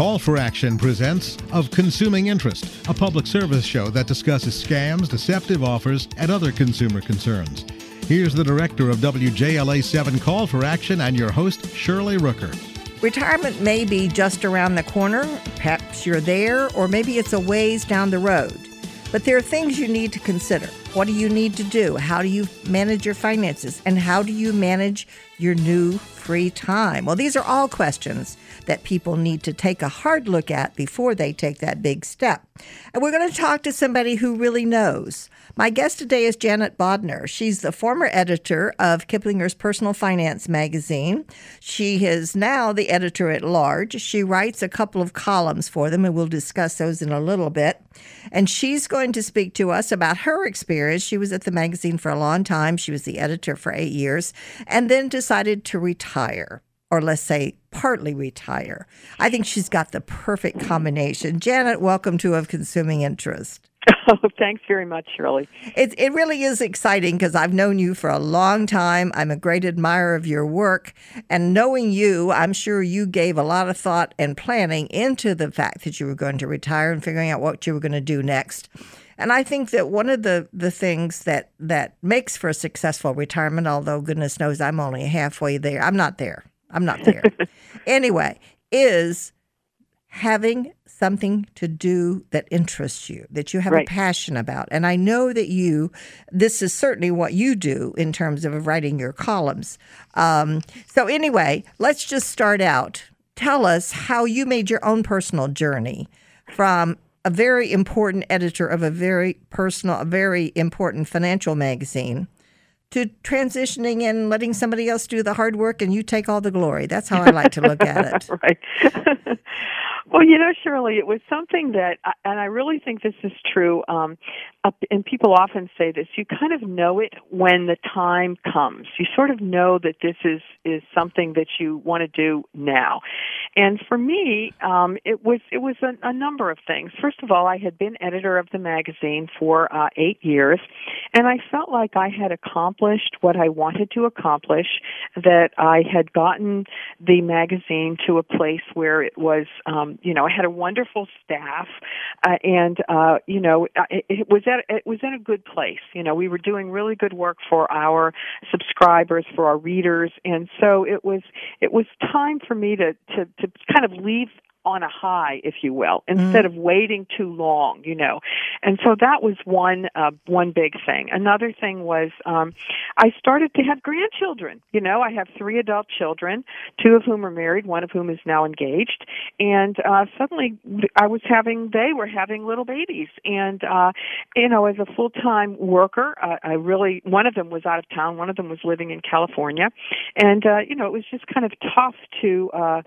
Call for Action presents Of Consuming Interest, a public service show that discusses scams, deceptive offers, and other consumer concerns. Here's the director of WJLA 7 Call for Action and your host, Shirley Rooker. Retirement may be just around the corner, perhaps you're there, or maybe it's a ways down the road. But there are things you need to consider. What do you need to do? How do you manage your finances? And how do you manage your new free time? Well, these are all questions that people need to take a hard look at before they take that big step. And we're going to talk to somebody who really knows. My guest today is Janet Bodnar. She's the former editor of Kiplinger's Personal Finance magazine. She is now the editor at large. She writes a couple of columns for them, and we'll discuss those in a little bit. And she's going to speak to us about her experience. She was at the magazine for a long time, she was the editor for eight years, and then decided to retire or let's say partly retire. I think she's got the perfect combination. Janet, welcome to Of Consuming Interest. Oh, thanks very much, Shirley. It, it really is exciting because I've known you for a long time. I'm a great admirer of your work. And knowing you, I'm sure you gave a lot of thought and planning into the fact that you were going to retire and figuring out what you were going to do next. And I think that one of the, the things that, that makes for a successful retirement, although goodness knows I'm only halfway there, I'm not there. I'm not there. anyway, is having something to do that interests you, that you have Right. a passion about. And I know that you, this is certainly what you do in terms of writing your columns. Um, so, anyway, let's just start out. Tell us how you made your own personal journey from a very important editor of a very personal, a very important financial magazine to transitioning and letting somebody else do the hard work and you take all the glory. That's how I like to look at it. right. well, you know, Shirley, it was something that, and I really think this is true. Um, and people often say this: you kind of know it when the time comes. You sort of know that this is is something that you want to do now. And for me, um, it was it was a, a number of things. First of all, I had been editor of the magazine for uh, eight years, and I felt like I had accomplished what I wanted to accomplish. That I had gotten the magazine to a place where it was, um, you know, I had a wonderful staff, uh, and uh, you know, it, it was at it was in a good place. You know, we were doing really good work for our subscribers, for our readers, and so it was it was time for me to to to kind of leave on a high, if you will, instead of waiting too long, you know. And so that was one uh, one big thing. Another thing was um, I started to have grandchildren. You know, I have three adult children, two of whom are married, one of whom is now engaged, and uh, suddenly I was having they were having little babies, and uh, you know, as a full time worker, uh, I really one of them was out of town, one of them was living in California, and uh, you know, it was just kind of tough to uh,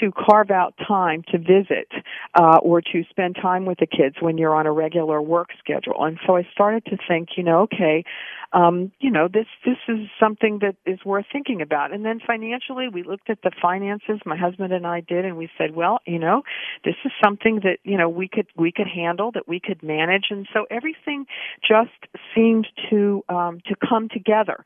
to carve out time to visit uh, or to spend time with the kids when you're on a regular work schedule. And so I started to think, you know, okay, um, you know, this this is something that is worth thinking about. And then financially, we looked at the finances. My husband and I did, and we said, well, you know, this is something that you know we could we could handle, that we could manage. And so everything just seemed to um, to come together.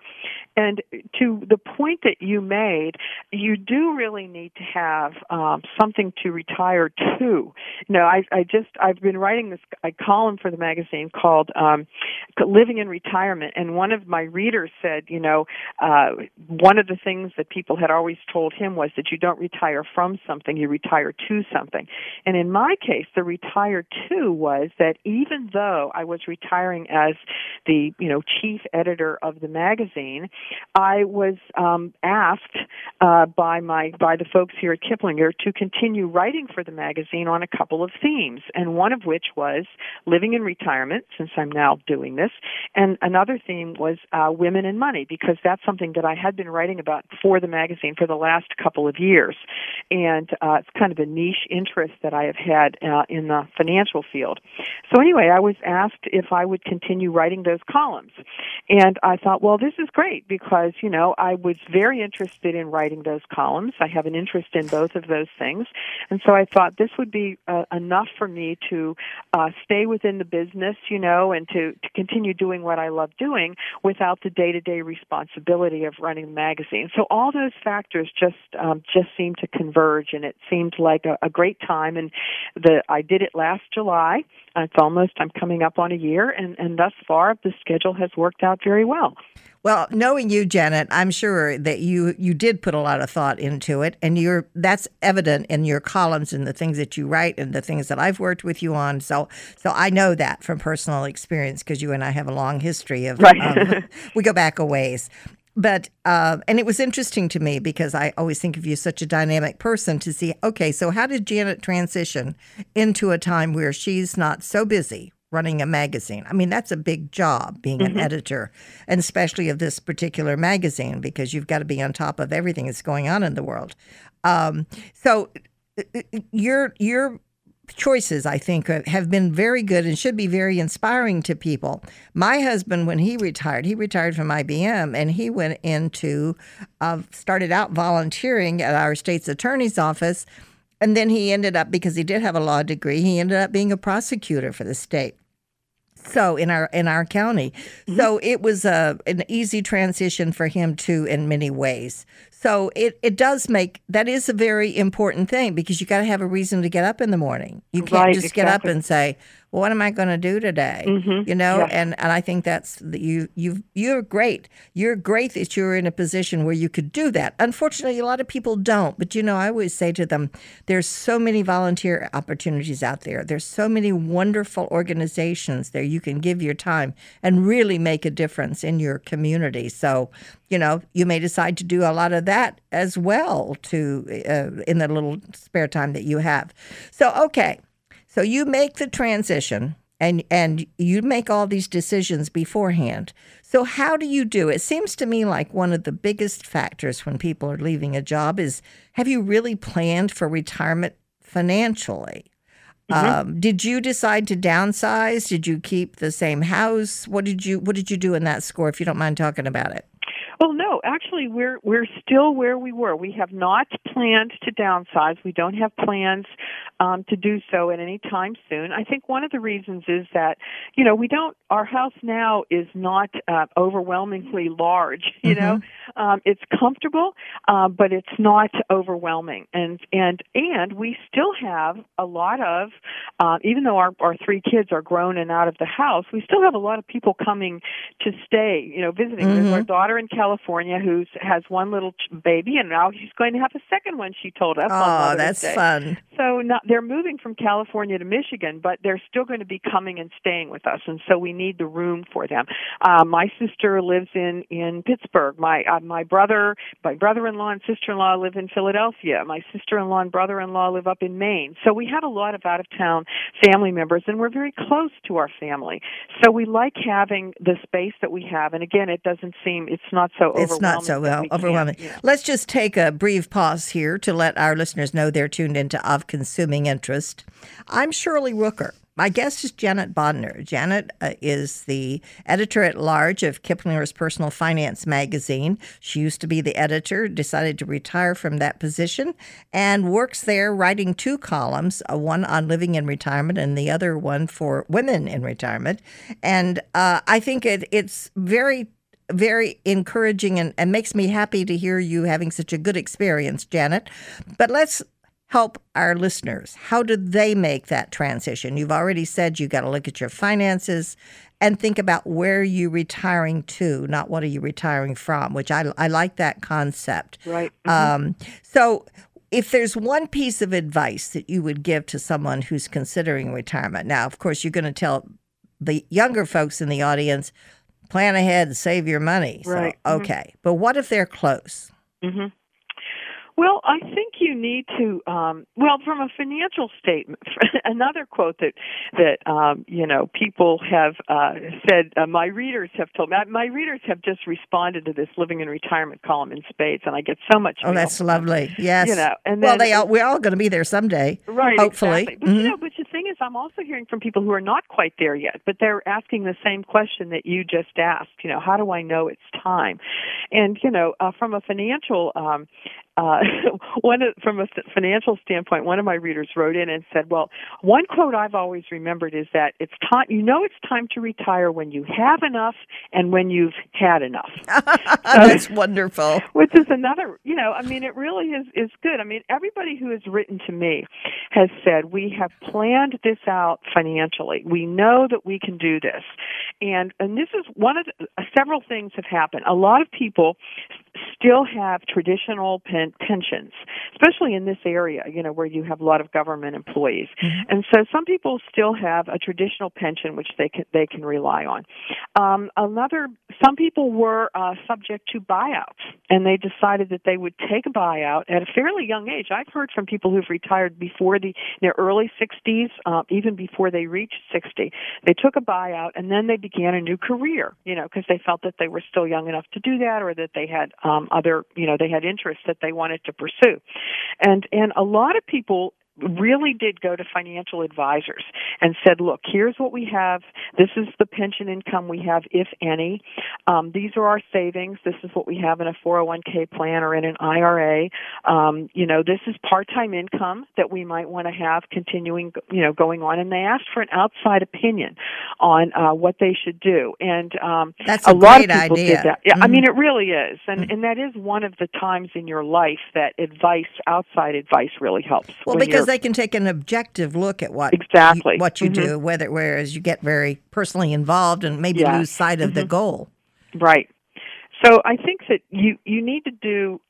And to the point that you made, you do really need to have um, something to retire to. You know, I, I just I've been writing this a column for the magazine called um, "Living in Retirement," and one of my readers said, you know, uh, one of the things that people had always told him was that you don't retire from something, you retire to something. And in my case, the retire to was that even though I was retiring as the you know chief editor of the magazine, I was um, asked uh, by my by the folks here at Kiplinger to continue writing for the magazine on a couple of themes, and one of which was living in retirement, since I'm now doing this, and another theme was uh, women and money because that's something that I had been writing about for the magazine for the last couple of years, and uh, it's kind of a niche interest that I have had uh, in the financial field. So anyway, I was asked if I would continue writing those columns, and I thought, well, this is great because you know I was very interested in writing writing those columns. I have an interest in both of those things. And so I thought this would be uh, enough for me to uh, stay within the business, you know, and to, to continue doing what I love doing without the day to day responsibility of running the magazine. So all those factors just um, just seemed to converge, and it seemed like a, a great time. And the I did it last July. It's almost I'm coming up on a year, and and thus far the schedule has worked out very well. Well, knowing you, Janet, I'm sure that you you did put a lot of thought into it, and you're that's evident in your columns and the things that you write and the things that I've worked with you on. So, so I know that from personal experience because you and I have a long history of. Right. Um, we go back a ways. But uh, and it was interesting to me because I always think of you as such a dynamic person to see. Okay, so how did Janet transition into a time where she's not so busy running a magazine. I mean, that's a big job being mm-hmm. an editor, and especially of this particular magazine because you've got to be on top of everything that's going on in the world. Um, so uh, uh, your your choices, I think, have been very good and should be very inspiring to people. My husband, when he retired, he retired from IBM and he went into, uh, started out volunteering at our state's attorney's office and then he ended up, because he did have a law degree, he ended up being a prosecutor for the state. So in our in our county, mm-hmm. so it was a an easy transition for him too in many ways. So it, it does make that is a very important thing because you got to have a reason to get up in the morning. You can't right, just exactly. get up and say, well, "What am I going to do today?" Mm-hmm. You know, yeah. and and I think that's you you you're great. You're great that you're in a position where you could do that. Unfortunately, a lot of people don't. But you know, I always say to them, there's so many volunteer opportunities out there. There's so many wonderful organizations there you can give your time and really make a difference in your community. So you know, you may decide to do a lot of that as well to uh, in the little spare time that you have. So okay, so you make the transition and and you make all these decisions beforehand. So how do you do it? Seems to me like one of the biggest factors when people are leaving a job is have you really planned for retirement financially? Mm-hmm. Um, did you decide to downsize? Did you keep the same house? What did you What did you do in that score? If you don't mind talking about it. Well, no, actually, we're we're still where we were. We have not planned to downsize. We don't have plans um, to do so at any time soon. I think one of the reasons is that you know we don't. Our house now is not uh, overwhelmingly large. You mm-hmm. know, um, it's comfortable, uh, but it's not overwhelming. And and and we still have a lot of, uh, even though our our three kids are grown and out of the house, we still have a lot of people coming to stay. You know, visiting. Mm-hmm. There's our daughter in California California who has one little baby, and now she's going to have a second one. She told us. Oh, that's Day. fun. So not, they're moving from California to Michigan, but they're still going to be coming and staying with us, and so we need the room for them. Uh, my sister lives in in Pittsburgh. My uh, my brother, my brother-in-law and sister-in-law live in Philadelphia. My sister-in-law and brother-in-law live up in Maine. So we have a lot of out-of-town family members, and we're very close to our family. So we like having the space that we have. And again, it doesn't seem it's not so it's not so well overwhelming. Yeah. Let's just take a brief pause here to let our listeners know they're tuned into Of Consuming Interest. I'm Shirley Rooker. My guest is Janet Bodnar. Janet uh, is the editor at large of Kiplinger's Personal Finance magazine. She used to be the editor, decided to retire from that position, and works there writing two columns uh, one on living in retirement and the other one for women in retirement. And uh, I think it, it's very very encouraging and, and makes me happy to hear you having such a good experience, Janet. But let's help our listeners. How did they make that transition? You've already said you got to look at your finances and think about where you're retiring to, not what are you retiring from, which I, I like that concept. Right. Mm-hmm. Um, so, if there's one piece of advice that you would give to someone who's considering retirement, now, of course, you're going to tell the younger folks in the audience plan ahead and save your money. Right. So, mm-hmm. okay. Mm-hmm. But what if they're close? Mm-hmm. Well, I think you need to. Um, well, from a financial statement, another quote that that um, you know people have uh, said. Uh, my readers have told me. My readers have just responded to this living in retirement column in spades, and I get so much. Oh, that's lovely. Yes. You know, and well, they all, we're all going to be there someday. Right. Hopefully. Exactly. But Mhm. you know, but the thing is, I'm also hearing from people who are not quite there yet, but they're asking the same question that you just asked. You know, how do I know it's time? And you know, uh, from a financial um, uh, one of, from a financial standpoint, one of my readers wrote in and said, "Well, one quote I've always remembered is that it's time. You know, it's time to retire when you have enough and when you've had enough." that's wonderful. which is another you know i mean it really is is good i mean everybody who has written to me has said we have planned this out financially we know that we can do this and and this is one of the, several things have happened a lot of people still have traditional pen, pensions especially in this area you know where you have a lot of government employees. And so some people still have a traditional pension which they can they can rely on. Um, another some people were uh, subject to buyouts and they decided that they would take a buyout at a fairly young age. I've heard from people who've retired before the in their early 60s uh, even before they reached 60 they took a buyout and then they began a new career you know because they felt that they were still young enough to do that or that they had um, other you know they had interests that they wanted to pursue. And and a lot of people really did go to financial advisors and said, look, here's what we have. This is the pension income we have, if any. Um, these are our savings. This is what we have in a 401k plan or in an IRA. Um, you know, this is part-time income that we might want to have continuing, you know, going on. And they asked for an outside opinion on uh, what they should do. And um, That's a, a lot of people idea. did that. Yeah, I Mhm. mean, it really is, and and that is one of the times in your life that advice, outside advice, really helps. Well, when because they can take an objective look at what Exactly. you, what you Mhm. do, whether whereas you get very personally involved and maybe Yes. lose sight of the Mhm. goal. Right. So I think that you you need to do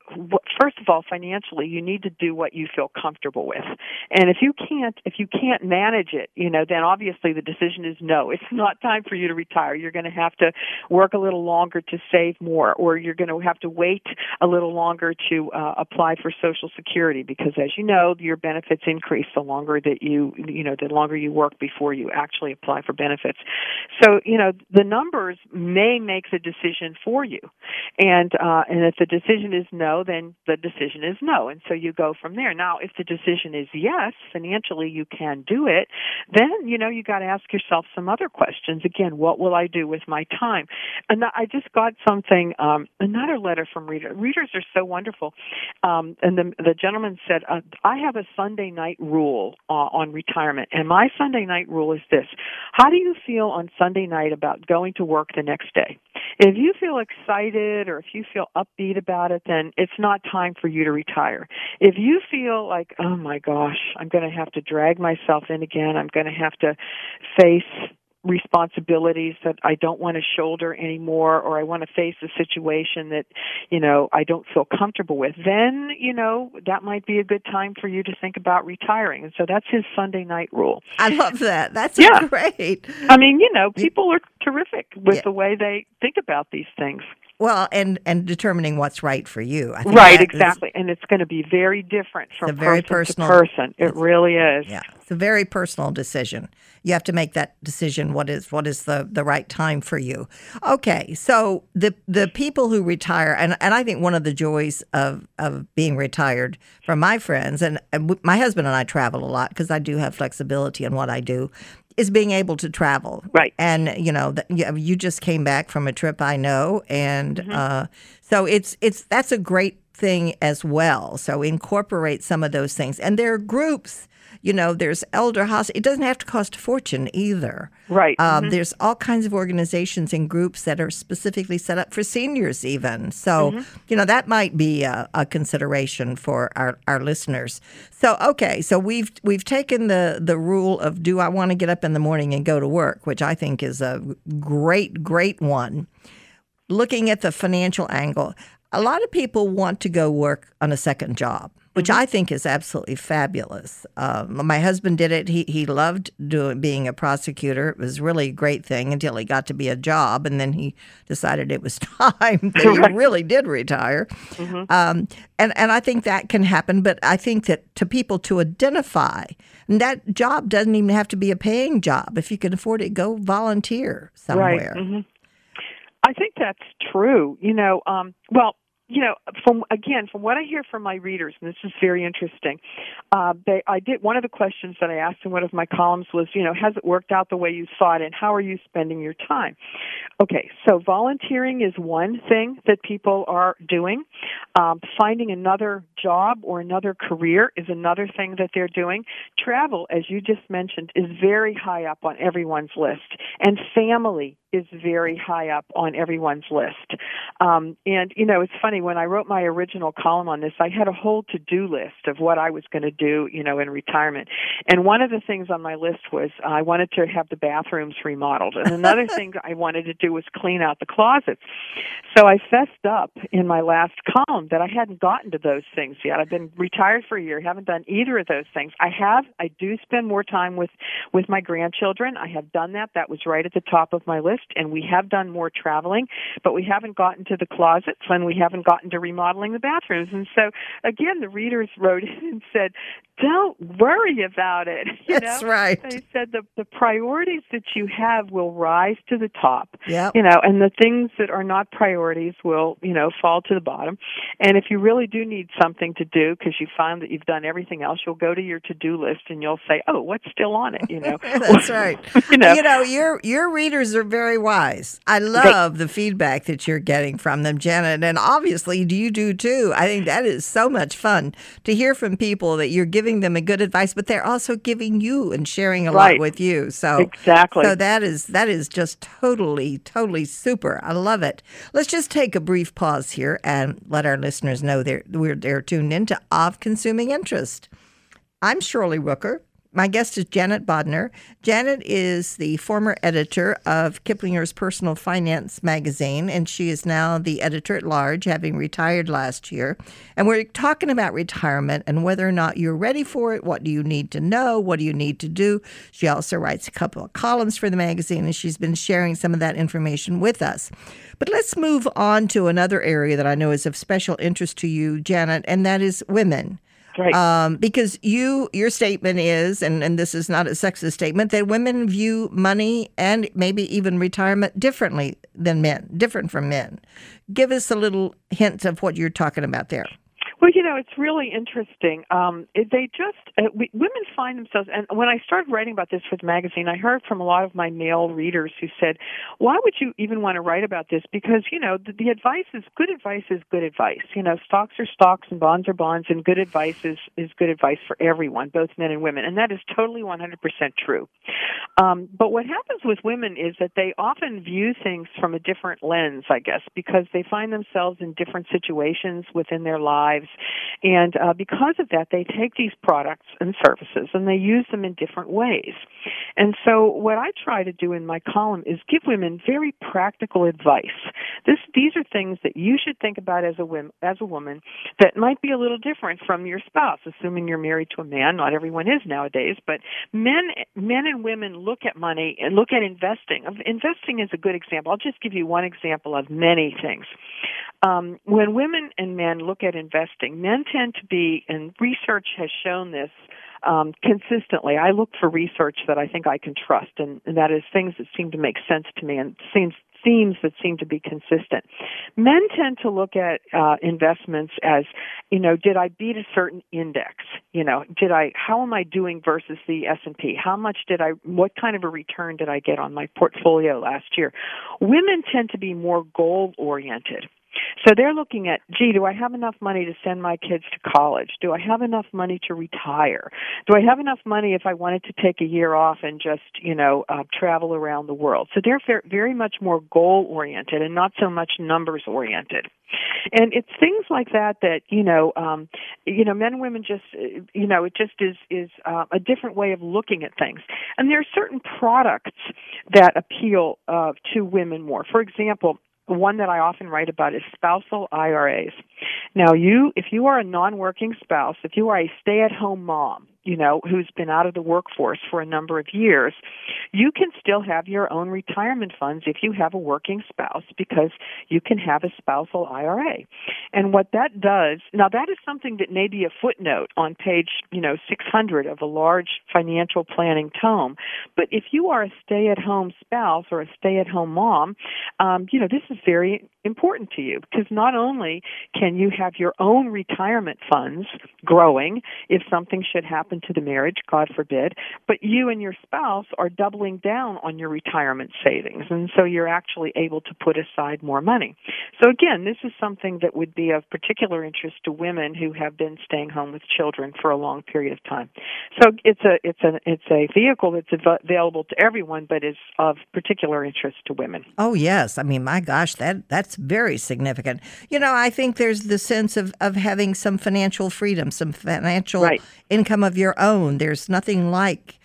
first of all financially you need to do what you feel comfortable with. And if you can't if you can't manage it, you know, then obviously the decision is no. It's not time for you to retire. You're going to have to work a little longer to save more or you're going to have to wait a little longer to uh, apply for social security because as you know, your benefits increase the longer that you you know, the longer you work before you actually apply for benefits. So, you know, the numbers may make the decision for you. And uh and if the decision is no, then the decision is no. And so you go from there. Now, if the decision is yes, financially you can do it, then, you know, you got to ask yourself some other questions. Again, what will I do with my time? And I just got something um another letter from reader. Readers are so wonderful. Um and the the gentleman said, uh, "I have a Sunday night rule uh, on retirement, and my Sunday night rule is this: How do you feel on Sunday night about going to work the next day? If you feel excited or if you feel upbeat about it, then it's not time for you to retire. If you feel like, oh my gosh, I'm going to have to drag myself in again, I'm going to have to face responsibilities that I don't want to shoulder anymore or I want to face a situation that, you know, I don't feel comfortable with, then, you know, that might be a good time for you to think about retiring. And so that's his Sunday night rule. I love that. That's Yeah. great. I mean, you know, people are terrific with Yeah. the way they think about these things. Well, and and determining what's right for you. I think Right, that is- exactly. And it's going to be very different from a very person personal- to person. It really is. Yeah, it's a very personal decision. You have to make that decision. What is what is the the right time for you? Okay, so the the people who retire, and and I think one of the joys of of being retired from my friends, and, and my husband and I travel a lot because I do have flexibility in what I do. Is being able to travel, Right. And you know, that you, just came back from a trip, I know, and uh, so it's it's that's a great thing as well. So incorporate some of those things, and there are groups. You know, there's Elderhostel. It doesn't have to cost a fortune either. Right. Um, There's all kinds of organizations and groups that are specifically set up for seniors, even. So, you know, that might be a, a consideration for our, our listeners. So, okay, so we've we've taken the the rule of do I want to get up in the morning and go to work, which I think is a great great one. Looking at the financial angle, a lot of people want to go work on a second job. Which I think is absolutely fabulous. Um, my husband did it. He he loved doing being a prosecutor. It was really a great thing until he got to be a job, and then he decided it was time that he really did retire. Mm-hmm. Um, and and I think that can happen. But I think that to people to identify, and that job doesn't even have to be a paying job. If you can afford it, go volunteer somewhere. Right. Mm-hmm. I think that's true. You know, um, well, you know, from again, from what I hear from my readers, and this is very interesting. Uh, they, I did one of the questions that I asked in one of my columns was, you know, has it worked out the way you thought, and how are you spending your time? Okay, so volunteering is one thing that people are doing. Um, finding another job or another career is another thing that they're doing. Travel, as you just mentioned, is very high up on everyone's list, and family is very high up on everyone's list. Um, and you know, it's funny when I wrote my original column on this, I had a whole to-do list of what I was going to do, you know, in retirement. And one of the things on my list was uh, I wanted to have the bathrooms remodeled, and another thing I wanted to do was clean out the closets. So I fessed up in my last column that I hadn't gotten to those things yet. I've been retired for a year, haven't done either of those things. I have. I do spend more time with with my grandchildren. I have done that. That was right at the top of my list and we have done more traveling, but we haven't gotten to the closets and we haven't gotten to remodeling the bathrooms. And so, again, the readers wrote in and said, don't worry about it. You That's know? right. They said the the priorities that you have will rise to the top. Yeah. You know, and the things that are not priorities will, you know, fall to the bottom. And if you really do need something to do because you find that you've done everything else, you'll go to your to do list and you'll say, "Oh, what's still on it?" You know. That's right. you know, you know, your your readers are very wise. I love they, the feedback that you're getting from them, Janet, and obviously you do too. I think that is so much fun to hear from people that you're giving giving them a good advice, but they're also giving you and sharing a right. lot with you. So exactly. So that is that is just totally totally super. I love it. Let's just take a brief pause here and let our listeners know they're we're they're tuned into of consuming interest. I'm Shirley Rooker. My guest is Janet Bodnar. Janet is the former editor of Kiplinger's Personal Finance magazine, and she is now the editor at large, having retired last year. And we're talking about retirement and whether or not you're ready for it. What do you need to know? What do you need to do? She also writes a couple of columns for the magazine, and she's been sharing some of that information with us. But let's move on to another area that I know is of special interest to you, Janet, and that is women. Right. Um, because you, your statement is, and, and this is not a sexist statement, that women view money and maybe even retirement differently than men, different from men. Give us a little hint of what you're talking about there. Well, you know, it's really interesting. Um, they just uh, we, women find themselves, and when I started writing about this for the magazine, I heard from a lot of my male readers who said, "Why would you even want to write about this? Because you know, the, the advice is good advice is good advice. You know, stocks are stocks and bonds are bonds, and good advice is is good advice for everyone, both men and women, and that is totally 100% true. Um, but what happens with women is that they often view things from a different lens, I guess, because they find themselves in different situations within their lives lives. And uh, because of that, they take these products and services and they use them in different ways. And so, what I try to do in my column is give women very practical advice. This, these are things that you should think about as a as a woman that might be a little different from your spouse, assuming you're married to a man. Not everyone is nowadays, but men, men and women look at money and look at investing. Investing is a good example. I'll just give you one example of many things. Um, when women and men look at investing, men tend to be, and research has shown this um, consistently. I look for research that I think I can trust, and, and that is things that seem to make sense to me and seems themes that seem to be consistent. Men tend to look at uh, investments as, you know, did I beat a certain index? You know, did I? How am I doing versus the S and P? How much did I? What kind of a return did I get on my portfolio last year? Women tend to be more goal oriented. So they're looking at, gee, do I have enough money to send my kids to college? Do I have enough money to retire? Do I have enough money if I wanted to take a year off and just, you know, uh, travel around the world? So they're very much more goal oriented and not so much numbers oriented. And it's things like that that you know, um, you know, men and women just, you know, it just is is uh, a different way of looking at things. And there are certain products that appeal uh, to women more. For example, one that I often write about is spousal IRAs. Now, you, if you are a non-working spouse, if you are a stay-at-home mom, you know, who's been out of the workforce for a number of years, you can still have your own retirement funds if you have a working spouse because you can have a spousal IRA. And what that does, now that is something that may be a footnote on page, you know, 600 of a large financial planning tome. But if you are a stay-at-home spouse or a stay-at-home mom, um, you know, this is very important to you because not only can you have your own retirement funds growing if something should happen to the marriage, God forbid, but you and your spouse are doubling down on your retirement savings. And so you're actually able to put aside more money. So again, this is something that would be of particular interest to women who have been staying home with children for a long period of time. So it's a it's a it's a vehicle that's available to everyone, but is of particular interest to women. Oh yes, I mean my gosh, that that's very significant. You know, I think there's the sense of of having some financial freedom, some financial right. income of your own. There's nothing like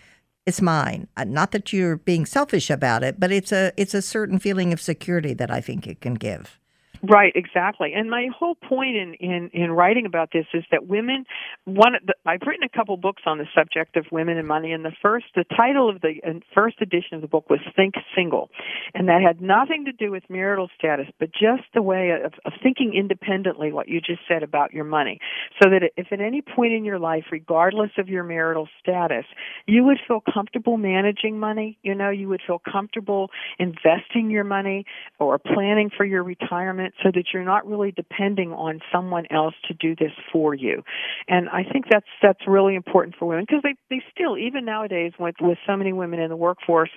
it's mine. Uh, not that you're being selfish about it, but it's a it's a certain feeling of security that I think it can give. Right, exactly. And my whole point in, in, in writing about this is that women, one, the, I've written a couple books on the subject of women and money, and the first, the title of the uh, first edition of the book was Think Single. And that had nothing to do with marital status, but just the way of, of thinking independently, what you just said about your money. So that if at any point in your life, regardless of your marital status, you would feel comfortable managing money, you know, you would feel comfortable investing your money or planning for your retirement so that you're not really depending on someone else to do this for you. And I think that's that's really important for women because they they still even nowadays with with so many women in the workforce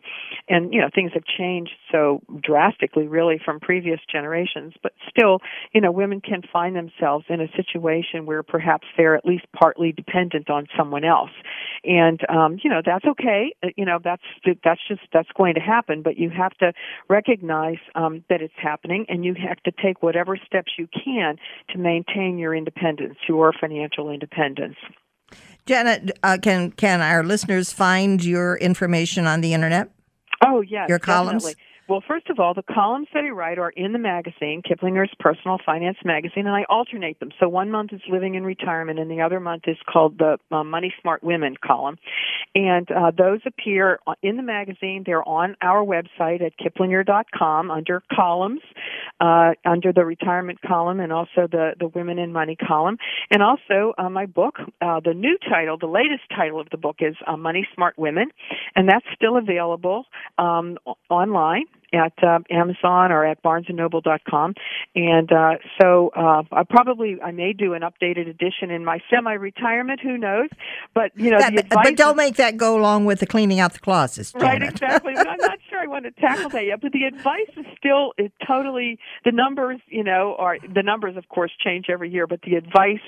and you know things have changed so drastically really from previous generations, but still, you know, women can find themselves in a situation where perhaps they're at least partly dependent on someone else. And um, you know, that's okay. Uh, you know, that's that's just that's going to happen, but you have to recognize um that it's happening and you have to take whatever steps you can to maintain your independence, your financial independence. Janet, uh, can can our listeners find your information on the internet? Oh yes, your columns. Definitely. Well, first of all, the columns that I write are in the magazine, Kiplinger's Personal Finance Magazine, and I alternate them. So one month is Living in Retirement, and the other month is called the uh, Money Smart Women column. And uh, those appear in the magazine. They're on our website at kiplinger.com under columns, uh, under the retirement column, and also the, the Women in Money column. And also uh, my book, uh, the new title, the latest title of the book is uh, Money Smart Women, and that's still available um, online at uh, Amazon or at BarnesandNoble.com. And uh, so uh, I probably I may do an updated edition in my semi-retirement. Who knows? But you know, that, but don't make that go along with the cleaning out the closets. Janet. Right, exactly. I'm not sure I want to tackle that yet. But the advice is still it totally the numbers. You know, are the numbers of course change every year, but the advice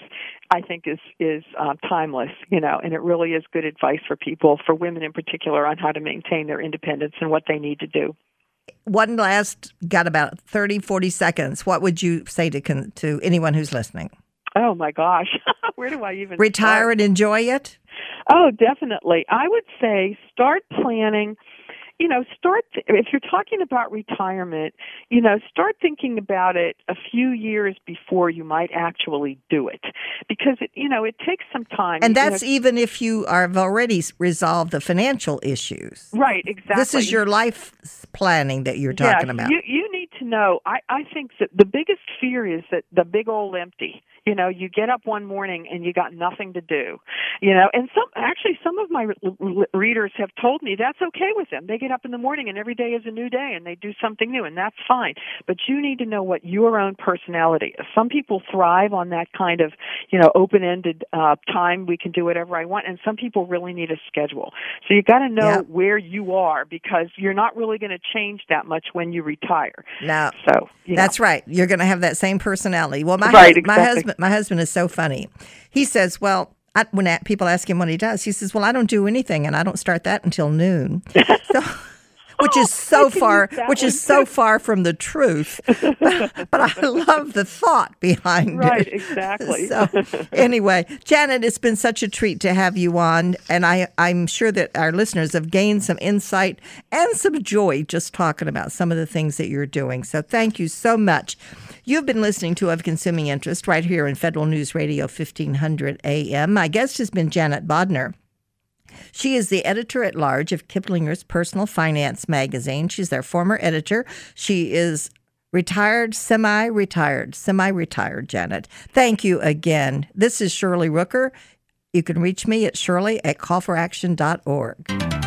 I think is is uh, timeless. You know, and it really is good advice for people, for women in particular, on how to maintain their independence and what they need to do one last, got about 30, 40 seconds. What would you say to to anyone who's listening? Oh my gosh, where do I even retire start? and enjoy it? Oh, definitely. I would say start planning you know, start, if you're talking about retirement, you know, start thinking about it a few years before you might actually do it. Because, it, you know, it takes some time. And that's you know, even if you have already resolved the financial issues. Right, exactly. This is your life planning that you're talking yes, about. You, you need to know, I, I think that the biggest fear is that the big old empty you know you get up one morning and you got nothing to do you know and some actually some of my readers have told me that's okay with them. They get up in the morning and every day is a new day and they do something new and that's fine. But you need to know what your own personality is. Some people thrive on that kind of you know open ended uh time we can do whatever i want and some people really need a schedule. So you got to know yeah. where you are because you're not really going to change that much when you retire. No. So that's know. right. You're going to have that same personality. Well my, right, hu- exactly. my husband my husband is so funny. He says, "Well, I, when people ask him what he does, he says, "Well, I don't do anything, and I don't start that until noon." so which is so far, which is so far from the truth. but, but I love the thought behind right, it. exactly. So anyway, Janet, it's been such a treat to have you on, and I I'm sure that our listeners have gained some insight and some joy just talking about some of the things that you're doing. So thank you so much. You've been listening to Of Consuming Interest right here in Federal News Radio 1500 AM. My guest has been Janet Bodnar. She is the editor at large of Kiplinger's Personal Finance magazine. She's their former editor. She is retired, semi retired, semi retired, Janet. Thank you again. This is Shirley Rooker. You can reach me at shirley at callforaction.org.